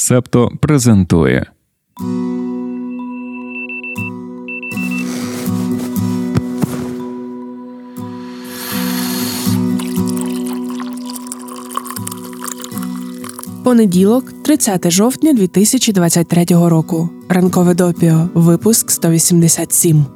Септо презентує. Понеділок, 30 жовтня 2023 року. Ранкове допіо. Випуск 187.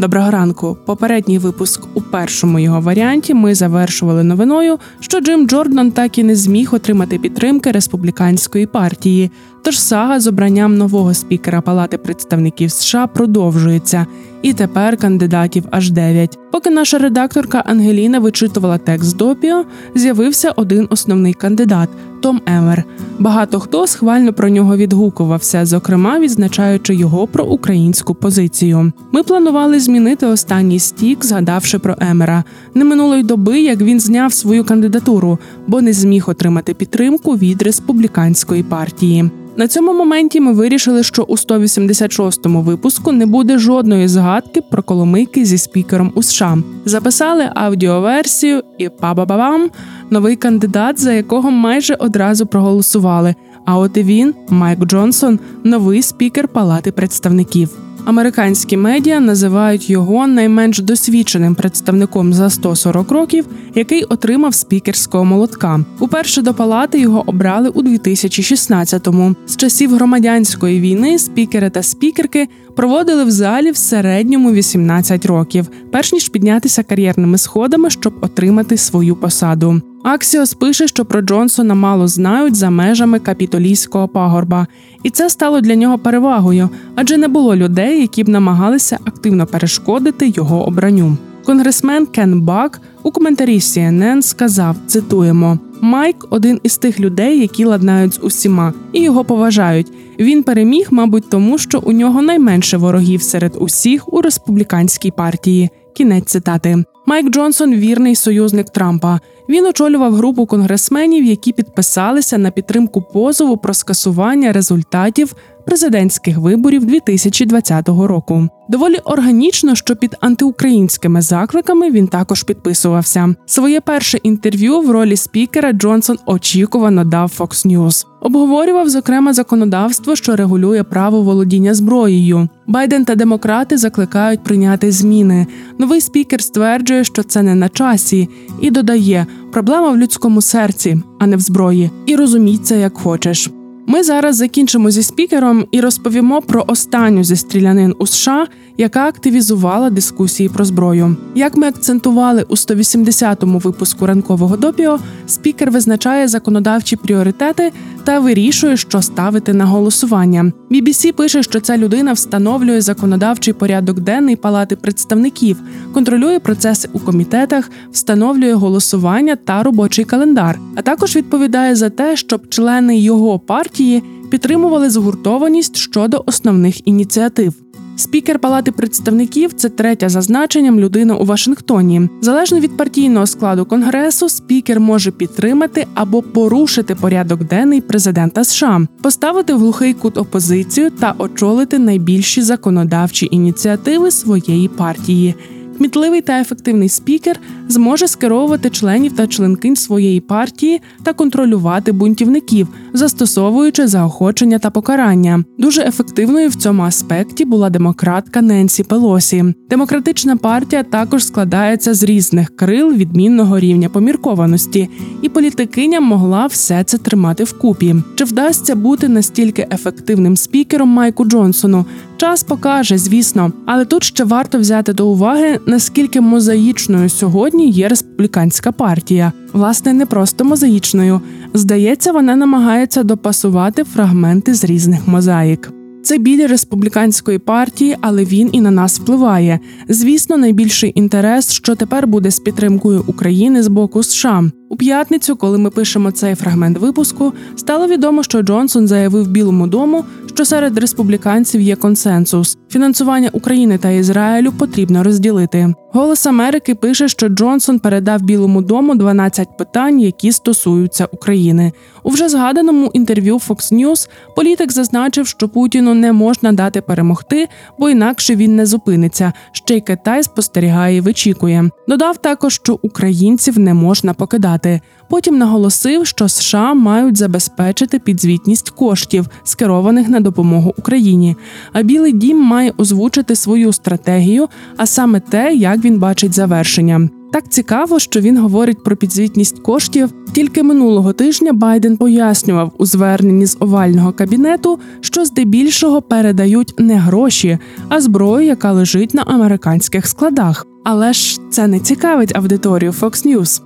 Доброго ранку. Попередній випуск у першому його варіанті ми завершували новиною, що Джим Джордан так і не зміг отримати підтримки республіканської партії. Тож сага з обранням нового спікера Палати представників США продовжується, і тепер кандидатів аж дев'ять. Поки наша редакторка Ангеліна вичитувала текст допіо, з'явився один основний кандидат Том Емер. Багато хто схвально про нього відгукувався, зокрема відзначаючи його проукраїнську позицію. Ми планували змінити останній стік, згадавши про Емера. Не минулої доби, як він зняв свою кандидатуру, бо не зміг отримати підтримку від республіканської партії. На цьому моменті ми вирішили, що у 186-му випуску не буде жодної згадки про коломийки зі спікером у США. Записали аудіоверсію і па-ба-ба-бам новий кандидат, за якого майже одразу проголосували. А от і він, Майк Джонсон, новий спікер Палати представників. Американські медіа називають його найменш досвідченим представником за 140 років, який отримав спікерського молотка. Уперше до палати його обрали у 2016-му. З часів громадянської війни спікери та спікерки проводили в залі в середньому 18 років, перш ніж піднятися кар'єрними сходами, щоб отримати свою посаду. Аксіос пише, що про Джонсона мало знають за межами капітолійського пагорба, і це стало для нього перевагою, адже не було людей, які б намагалися активно перешкодити його обранню. Конгресмен Кен Бак у коментарі CNN сказав: цитуємо: Майк один із тих людей, які ладнають з усіма, і його поважають. Він переміг, мабуть, тому що у нього найменше ворогів серед усіх у республіканській партії. Кінець цитати. Майк Джонсон вірний союзник Трампа. Він очолював групу конгресменів, які підписалися на підтримку позову про скасування результатів президентських виборів 2020 року. Доволі органічно, що під антиукраїнськими закликами він також підписувався. Своє перше інтерв'ю в ролі спікера Джонсон очікувано дав Fox News. Обговорював зокрема законодавство, що регулює право володіння зброєю. Байден та демократи закликають прийняти зміни. Новий спікер стверджує, що це не на часі, і додає, проблема в людському серці, а не в зброї. І розуміть це як хочеш. Ми зараз закінчимо зі спікером і розповімо про останню зі стрілянин у США, яка активізувала дискусії про зброю. Як ми акцентували у 180-му випуску ранкового допіо, спікер визначає законодавчі пріоритети та вирішує, що ставити на голосування. BBC пише, що ця людина встановлює законодавчий порядок денний палати представників, контролює процеси у комітетах, встановлює голосування та робочий календар, а також відповідає за те, щоб члени його партії підтримували згуртованість щодо основних ініціатив. Спікер Палати представників це третя за значенням людина у Вашингтоні. Залежно від партійного складу конгресу, спікер може підтримати або порушити порядок денний президента США, поставити в глухий кут опозицію та очолити найбільші законодавчі ініціативи своєї партії. Кмітливий та ефективний спікер зможе скеровувати членів та членкинь своєї партії та контролювати бунтівників, застосовуючи заохочення та покарання. Дуже ефективною в цьому аспекті була демократка Ненсі Пелосі. Демократична партія також складається з різних крил відмінного рівня поміркованості, і політикиня могла все це тримати вкупі. Чи вдасться бути настільки ефективним спікером Майку Джонсону? Час покаже, звісно, але тут ще варто взяти до уваги, наскільки мозаїчною сьогодні є республіканська партія. Власне, не просто мозаїчною. Здається, вона намагається допасувати фрагменти з різних мозаїк. Це біль республіканської партії, але він і на нас впливає. Звісно, найбільший інтерес, що тепер буде з підтримкою України з боку США. У п'ятницю, коли ми пишемо цей фрагмент випуску, стало відомо, що Джонсон заявив Білому дому, що серед республіканців є консенсус. Фінансування України та Ізраїлю потрібно розділити. Голос Америки пише, що Джонсон передав Білому дому 12 питань, які стосуються України. У вже згаданому інтерв'ю Fox News політик зазначив, що Путіну не можна дати перемогти, бо інакше він не зупиниться. Ще й Китай спостерігає і вичікує. Додав також, що українців не можна покидати. Потім наголосив, що США мають забезпечити підзвітність коштів, скерованих на допомогу Україні. А Білий Дім має озвучити свою стратегію, а саме те, як він бачить завершення. Так цікаво, що він говорить про підзвітність коштів. Тільки минулого тижня Байден пояснював у зверненні з овального кабінету, що здебільшого передають не гроші, а зброю, яка лежить на американських складах. Але ж це не цікавить аудиторію Fox News.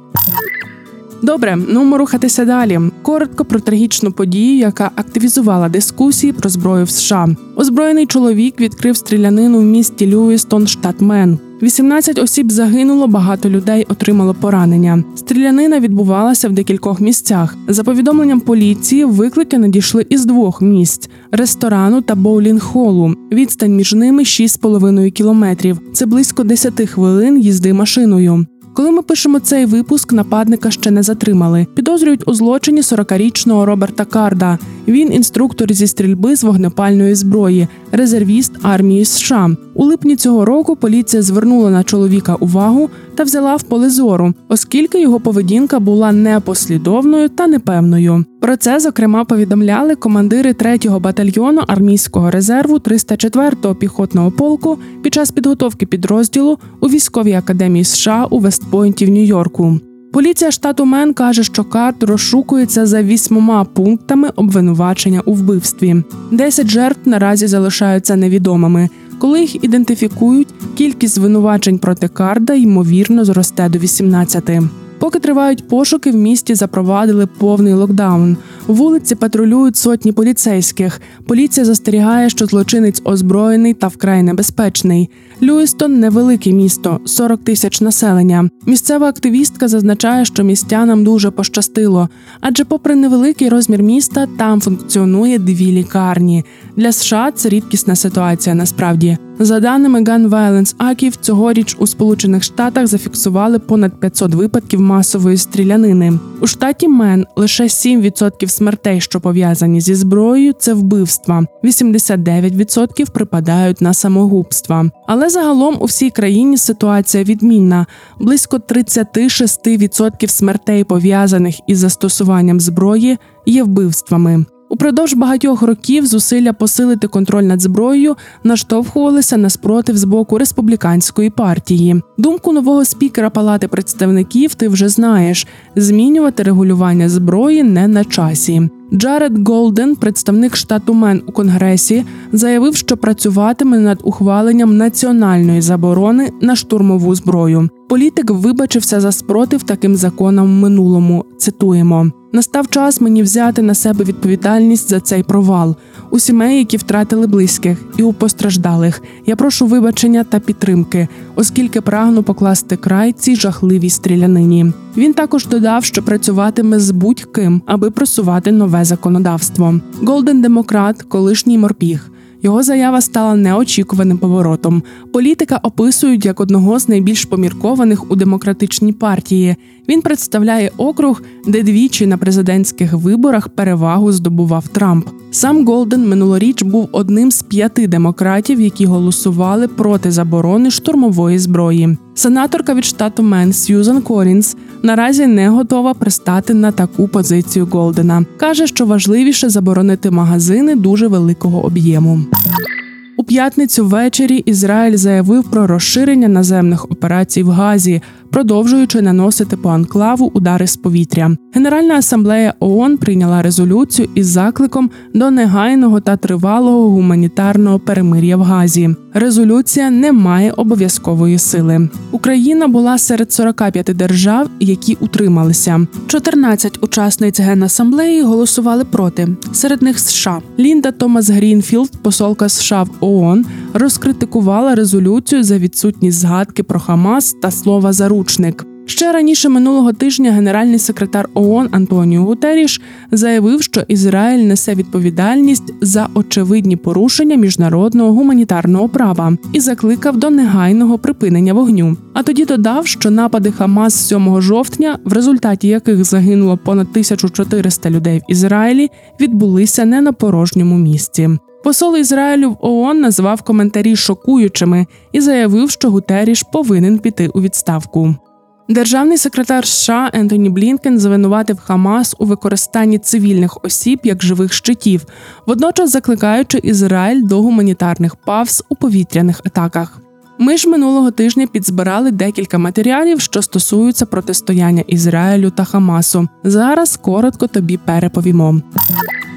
Добре, ну ми рухатися далі. Коротко про трагічну подію, яка активізувала дискусії про зброю в США. Озброєний чоловік відкрив стрілянину в місті Люїстон, штат Мен. 18 осіб загинуло, багато людей отримало поранення. Стрілянина відбувалася в декількох місцях. За повідомленням поліції, виклики надійшли із двох місць: ресторану та боулінг-холу. Відстань між ними 6,5 кілометрів. Це близько 10 хвилин їзди машиною. Коли ми пишемо цей випуск, нападника ще не затримали. Підозрюють у злочині 40-річного Роберта Карда. Він інструктор зі стрільби з вогнепальної зброї, резервіст армії США. У липні цього року поліція звернула на чоловіка увагу та взяла в поле зору, оскільки його поведінка була непослідовною та непевною. Про це зокрема повідомляли командири 3-го батальйону армійського резерву 304-го піхотного полку під час підготовки підрозділу у військовій академії США у Вестпойнті в Нью-Йорку. Поліція штату Мен каже, що карт розшукується за вісьмома пунктами обвинувачення у вбивстві. Десять жертв наразі залишаються невідомими. Коли їх ідентифікують, кількість звинувачень проти Карда ймовірно зросте до 18. Поки тривають пошуки, в місті запровадили повний локдаун. Вулиці патрулюють сотні поліцейських. Поліція застерігає, що злочинець озброєний та вкрай небезпечний. Люїстон невелике місто, 40 тисяч населення. Місцева активістка зазначає, що містянам дуже пощастило, адже, попри невеликий розмір міста, там функціонує дві лікарні. Для США це рідкісна ситуація. Насправді, за даними Gun Violence Аків, цьогоріч у Сполучених Штатах зафіксували понад 500 випадків масової стрілянини. У штаті Мен лише 7% смертей, що пов'язані зі зброєю, це вбивства. 89% припадають на самогубства. Але загалом у всій країні ситуація відмінна: близько 36% смертей пов'язаних із застосуванням зброї є вбивствами. Упродовж багатьох років зусилля посилити контроль над зброєю наштовхувалися на спротив з боку республіканської партії. Думку нового спікера Палати представників ти вже знаєш: змінювати регулювання зброї не на часі. Джаред Голден, представник штату Мен у Конгресі, заявив, що працюватиме над ухваленням національної заборони на штурмову зброю. Політик вибачився за спротив таким законам в минулому. Цитуємо. Настав час мені взяти на себе відповідальність за цей провал у сімей, які втратили близьких, і у постраждалих. Я прошу вибачення та підтримки, оскільки прагну покласти край цій жахливій стрілянині. Він також додав, що працюватиме з будь-ким, аби просувати нове законодавство. Голден Демократ, колишній морпіг. Його заява стала неочікуваним поворотом. Політика описують як одного з найбільш поміркованих у демократичній партії. Він представляє округ, де двічі на президентських виборах перевагу здобував Трамп. Сам Голден минулоріч був одним з п'яти демократів, які голосували проти заборони штурмової зброї. Сенаторка від штату Мен Сьюзан Корінс наразі не готова пристати на таку позицію Голдена. каже, що важливіше заборонити магазини дуже великого об'єму. У п'ятницю ввечері Ізраїль заявив про розширення наземних операцій в Газі, продовжуючи наносити по анклаву удари з повітря. Генеральна асамблея ООН прийняла резолюцію із закликом до негайного та тривалого гуманітарного перемир'я в Газі. Резолюція не має обов'язкової сили. Україна була серед 45 держав, які утрималися. 14 учасниць генасамблеї голосували проти. Серед них США Лінда Томас Грінфілд, посолка США в ООН, розкритикувала резолюцію за відсутність згадки про Хамас та слова заручник. Ще раніше минулого тижня генеральний секретар ООН Антоніо Гутеріш заявив, що Ізраїль несе відповідальність за очевидні порушення міжнародного гуманітарного права і закликав до негайного припинення вогню. А тоді додав, що напади Хамас 7 жовтня, в результаті яких загинуло понад 1400 людей в Ізраїлі, відбулися не на порожньому місці. Посол Ізраїлю в ООН назвав коментарі шокуючими і заявив, що Гутеріш повинен піти у відставку. Державний секретар США Ентоні Блінкен звинуватив Хамас у використанні цивільних осіб як живих щитів, водночас закликаючи Ізраїль до гуманітарних павз у повітряних атаках. Ми ж минулого тижня підзбирали декілька матеріалів, що стосуються протистояння Ізраїлю та Хамасу. Зараз коротко тобі переповімо.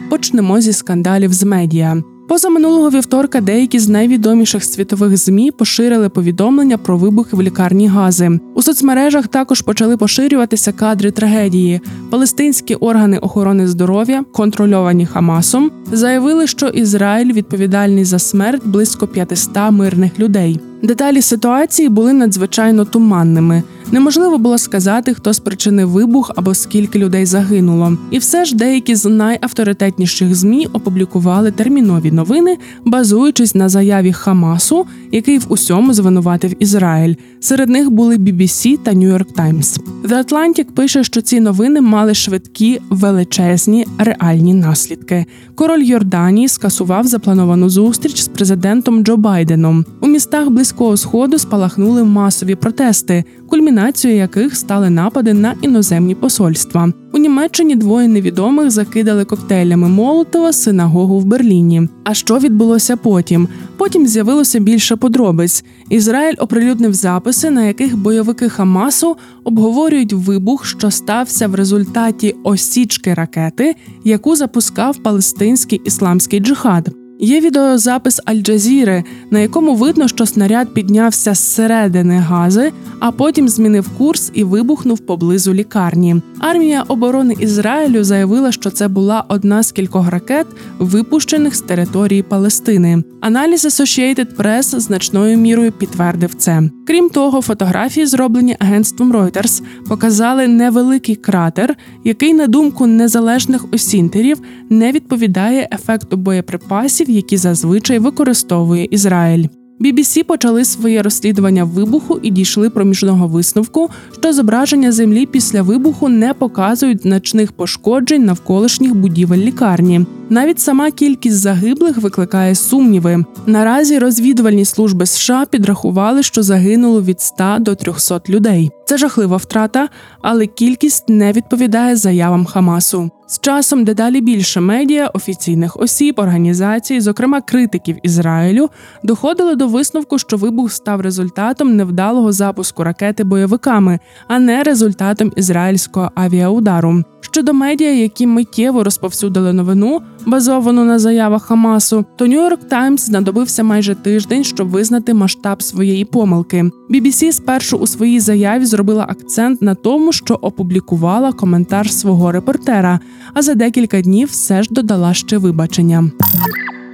Почнемо зі скандалів з медіа. Поза минулого вівторка деякі з найвідоміших світових змі поширили повідомлення про вибухи в лікарні Гази. У соцмережах також почали поширюватися кадри трагедії. Палестинські органи охорони здоров'я, контрольовані Хамасом, заявили, що Ізраїль відповідальний за смерть близько 500 мирних людей. Деталі ситуації були надзвичайно туманними. Неможливо було сказати, хто спричинив вибух або скільки людей загинуло. І все ж деякі з найавторитетніших змі опублікували термінові новини, базуючись на заяві Хамасу, який в усьому звинуватив Ізраїль. Серед них були BBC та New York Times. The Atlantic пише, що ці новини мали швидкі, величезні реальні наслідки. Король Йорданії скасував заплановану зустріч з президентом Джо Байденом. Містах близького сходу спалахнули масові протести кульмінацією яких стали напади на іноземні посольства. У Німеччині двоє невідомих закидали коктейлями Молотова синагогу в Берліні. А що відбулося потім? Потім з'явилося більше подробиць. Ізраїль оприлюднив записи, на яких бойовики Хамасу обговорюють вибух, що стався в результаті осічки ракети, яку запускав палестинський ісламський джихад. Є відеозапис Аль-Джазіри, на якому видно, що снаряд піднявся зсередини гази, а потім змінив курс і вибухнув поблизу лікарні. Армія оборони Ізраїлю заявила, що це була одна з кількох ракет, випущених з території Палестини. Аналіз Associated Press значною мірою підтвердив це. Крім того, фотографії, зроблені агентством Reuters, показали невеликий кратер, який, на думку незалежних осінтерів, не відповідає ефекту боєприпасів, які зазвичай використовує Ізраїль. BBC почали своє розслідування вибуху і дійшли проміжного висновку, що зображення землі після вибуху не показують значних пошкоджень навколишніх будівель лікарні. Навіть сама кількість загиблих викликає сумніви. Наразі розвідувальні служби США підрахували, що загинуло від 100 до 300 людей. Це жахлива втрата, але кількість не відповідає заявам Хамасу. З часом дедалі більше медіа, офіційних осіб, організацій, зокрема критиків Ізраїлю, доходили до висновку, що вибух став результатом невдалого запуску ракети бойовиками, а не результатом ізраїльського авіаудару. Щодо медіа, які миттєво розповсюдили новину, базовану на заявах Хамасу, то York Times знадобився майже тиждень, щоб визнати масштаб своєї помилки. BBC спершу у своїй заяві зробила акцент на тому, що опублікувала коментар свого репортера, а за декілька днів все ж додала ще вибачення.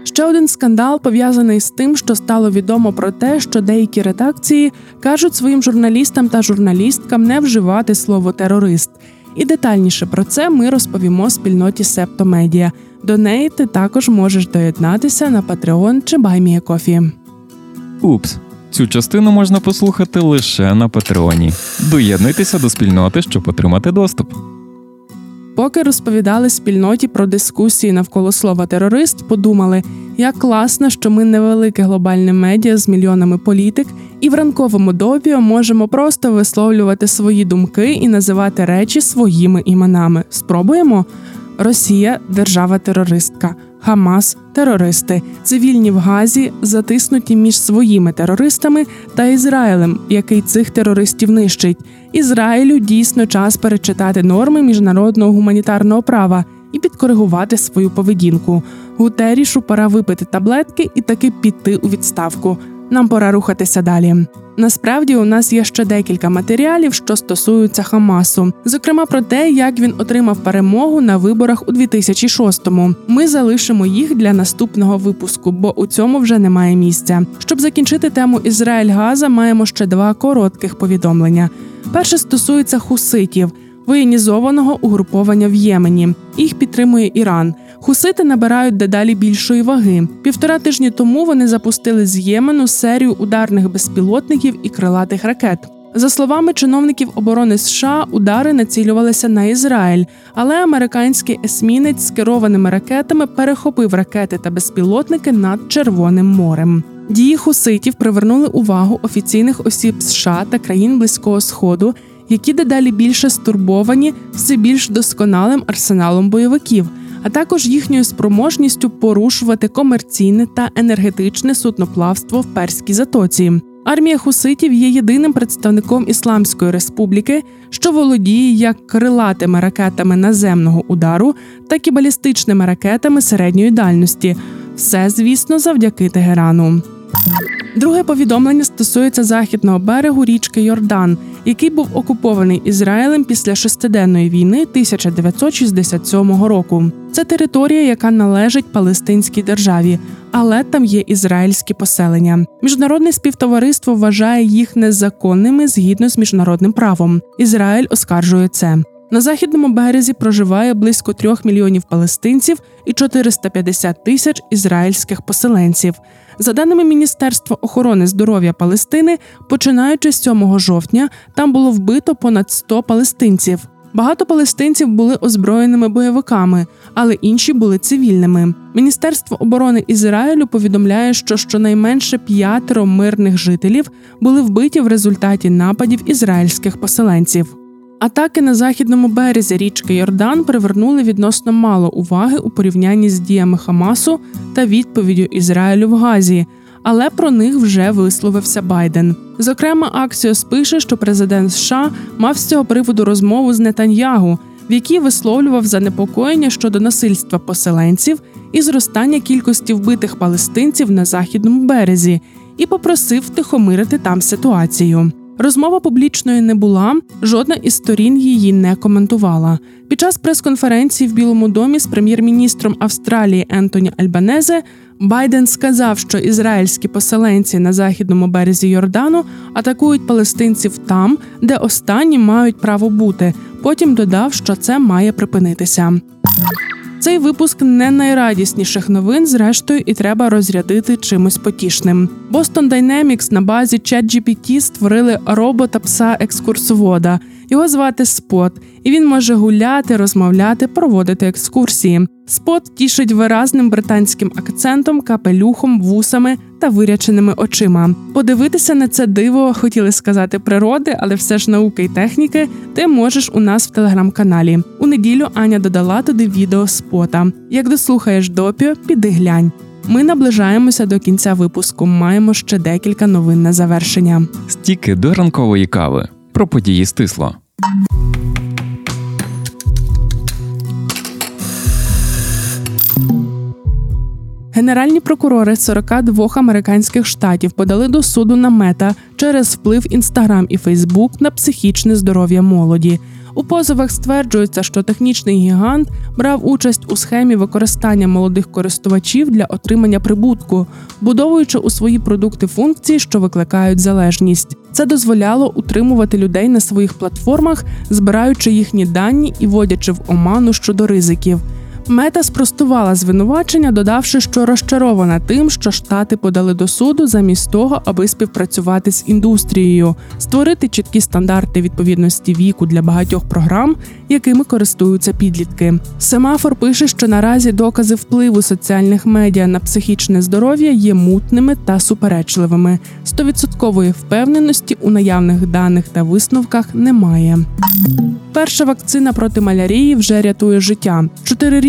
Ще один скандал пов'язаний з тим, що стало відомо про те, що деякі редакції кажуть своїм журналістам та журналісткам не вживати слово терорист. І детальніше про це ми розповімо спільноті Септомедіа. До неї ти також можеш доєднатися на Patreon чи BuyMeACoffee. Упс, цю частину можна послухати лише на Патреоні. Доєднуйтеся до спільноти, щоб отримати доступ. Поки розповідали спільноті про дискусії навколо слова терорист, подумали, як класно, що ми невелике глобальне медіа з мільйонами політик, і в ранковому допіо можемо просто висловлювати свої думки і називати речі своїми іменами. Спробуємо. Росія держава терористка, Хамас терористи, цивільні в Газі затиснуті між своїми терористами та Ізраїлем, який цих терористів нищить. Ізраїлю дійсно час перечитати норми міжнародного гуманітарного права і підкоригувати свою поведінку. Гутерішу пора випити таблетки і таки піти у відставку. Нам пора рухатися далі. Насправді у нас є ще декілька матеріалів, що стосуються Хамасу, зокрема про те, як він отримав перемогу на виборах у 2006-му. Ми залишимо їх для наступного випуску, бо у цьому вже немає місця. Щоб закінчити тему Ізраїль Газа, маємо ще два коротких повідомлення. Перше стосується хуситів, воєнізованого угруповання в Ємені. Їх підтримує Іран. Хусити набирають дедалі більшої ваги. Півтора тижні тому вони запустили з Ємену серію ударних безпілотників і крилатих ракет. За словами чиновників оборони США, удари націлювалися на Ізраїль, але американський есмінець з керованими ракетами перехопив ракети та безпілотники над Червоним морем. Дії хуситів привернули увагу офіційних осіб США та країн Близького Сходу, які дедалі більше стурбовані все більш досконалим арсеналом бойовиків, а також їхньою спроможністю порушувати комерційне та енергетичне судноплавство в перській затоці. Армія хуситів є єдиним представником Ісламської республіки, що володіє як крилатими ракетами наземного удару, так і балістичними ракетами середньої дальності. Все, звісно, завдяки Тегерану. Друге повідомлення стосується західного берегу річки Йордан, який був окупований Ізраїлем після шестиденної війни 1967 року. Це територія, яка належить Палестинській державі, але там є ізраїльські поселення. Міжнародне співтовариство вважає їх незаконними згідно з міжнародним правом. Ізраїль оскаржує це. На західному березі проживає близько трьох мільйонів палестинців і 450 тисяч ізраїльських поселенців. За даними Міністерства охорони здоров'я Палестини, починаючи з 7 жовтня, там було вбито понад 100 палестинців. Багато палестинців були озброєними бойовиками, але інші були цивільними. Міністерство оборони Ізраїлю повідомляє, що щонайменше п'ятеро мирних жителів були вбиті в результаті нападів ізраїльських поселенців. Атаки на західному березі річки Йордан привернули відносно мало уваги у порівнянні з діями Хамасу та відповіддю Ізраїлю в Газі, але про них вже висловився Байден. Зокрема, Аксіос пише, що президент США мав з цього приводу розмову з Нетаньягу, в якій висловлював занепокоєння щодо насильства поселенців і зростання кількості вбитих палестинців на західному березі, і попросив втихомирити там ситуацію. Розмова публічною не була, жодна із сторін її не коментувала. Під час прес-конференції в Білому домі з прем'єр-міністром Австралії Ентоні Альбанезе Байден сказав, що ізраїльські поселенці на західному березі Йордану атакують палестинців там, де останні мають право бути. Потім додав, що це має припинитися. Цей випуск не найрадісніших новин, зрештою, і треба розрядити чимось потішним. Boston Dynamics на базі ChatGPT створили робота пса екскурсовода. Його звати Спот, і він може гуляти, розмовляти, проводити екскурсії. Спот тішить виразним британським акцентом, капелюхом, вусами та виряченими очима. Подивитися на це диво, хотіли сказати природи, але все ж науки й техніки. Ти можеш у нас в телеграм-каналі. Неділю Аня додала туди відео спота. Як дослухаєш допіо, піди глянь. Ми наближаємося до кінця випуску. Маємо ще декілька новин на завершення. Стіки до ранкової кави про події стисло. Генеральні прокурори 42 американських штатів подали до суду на мета через вплив Інстаграм і Фейсбук на психічне здоров'я молоді. У позовах стверджується, що технічний гігант брав участь у схемі використання молодих користувачів для отримання прибутку, будовуючи у свої продукти функції, що викликають залежність. Це дозволяло утримувати людей на своїх платформах, збираючи їхні дані і водячи в оману щодо ризиків. Мета спростувала звинувачення, додавши, що розчарована тим, що штати подали до суду замість того, аби співпрацювати з індустрією, створити чіткі стандарти відповідності віку для багатьох програм, якими користуються підлітки. Семафор пише, що наразі докази впливу соціальних медіа на психічне здоров'я є мутними та суперечливими. Стовідсоткової впевненості у наявних даних та висновках немає. Перша вакцина проти малярії вже рятує життя.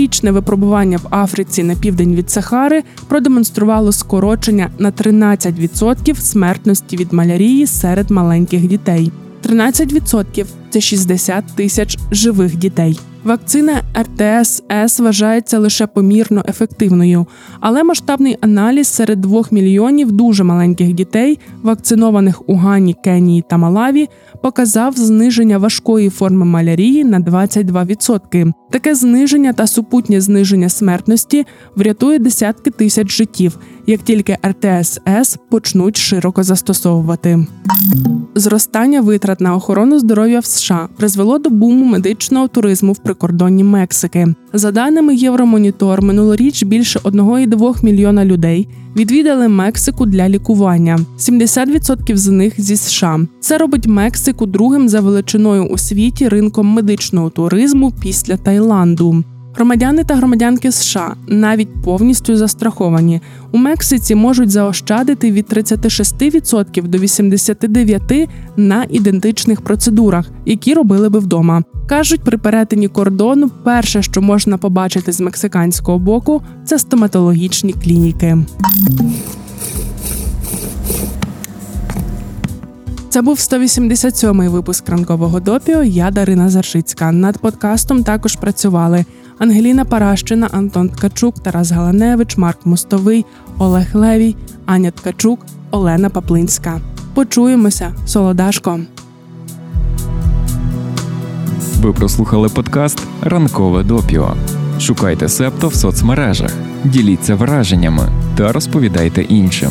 Чотирирічне випробування в Африці на південь від Сахари продемонструвало скорочення на 13% смертності від малярії серед маленьких дітей. 13% – це 60 тисяч живих дітей. Вакцина РТС С вважається лише помірно ефективною, але масштабний аналіз серед 2 мільйонів дуже маленьких дітей, вакцинованих у Гані, Кенії та Малаві, показав зниження важкої форми малярії на 22%. Таке зниження та супутнє зниження смертності врятує десятки тисяч життів, як тільки РТС С почнуть широко застосовувати. Зростання витрат на охорону здоров'я в США призвело до буму медичного туризму в прикордонні Мексики. За даними Євромонітор, минулоріч більше 1,2 мільйона людей відвідали Мексику для лікування. 70% з них зі США. Це робить Мексику другим за величиною у світі ринком медичного туризму після Таїланду. Громадяни та громадянки США навіть повністю застраховані. У Мексиці можуть заощадити від 36% до 89% на ідентичних процедурах, які робили би вдома. кажуть, при перетині кордону перше, що можна побачити з мексиканського боку, це стоматологічні клініки. Це був 187-й випуск ранкового допіо. Я Дарина Заршицька. Над подкастом також працювали Ангеліна Паращина, Антон Ткачук, Тарас Галаневич, Марк Мостовий, Олег Левій, Аня Ткачук, Олена Паплинська. Почуємося, солодашко. Ви прослухали подкаст Ранкове допіо. Шукайте септо в соцмережах, діліться враженнями та розповідайте іншим.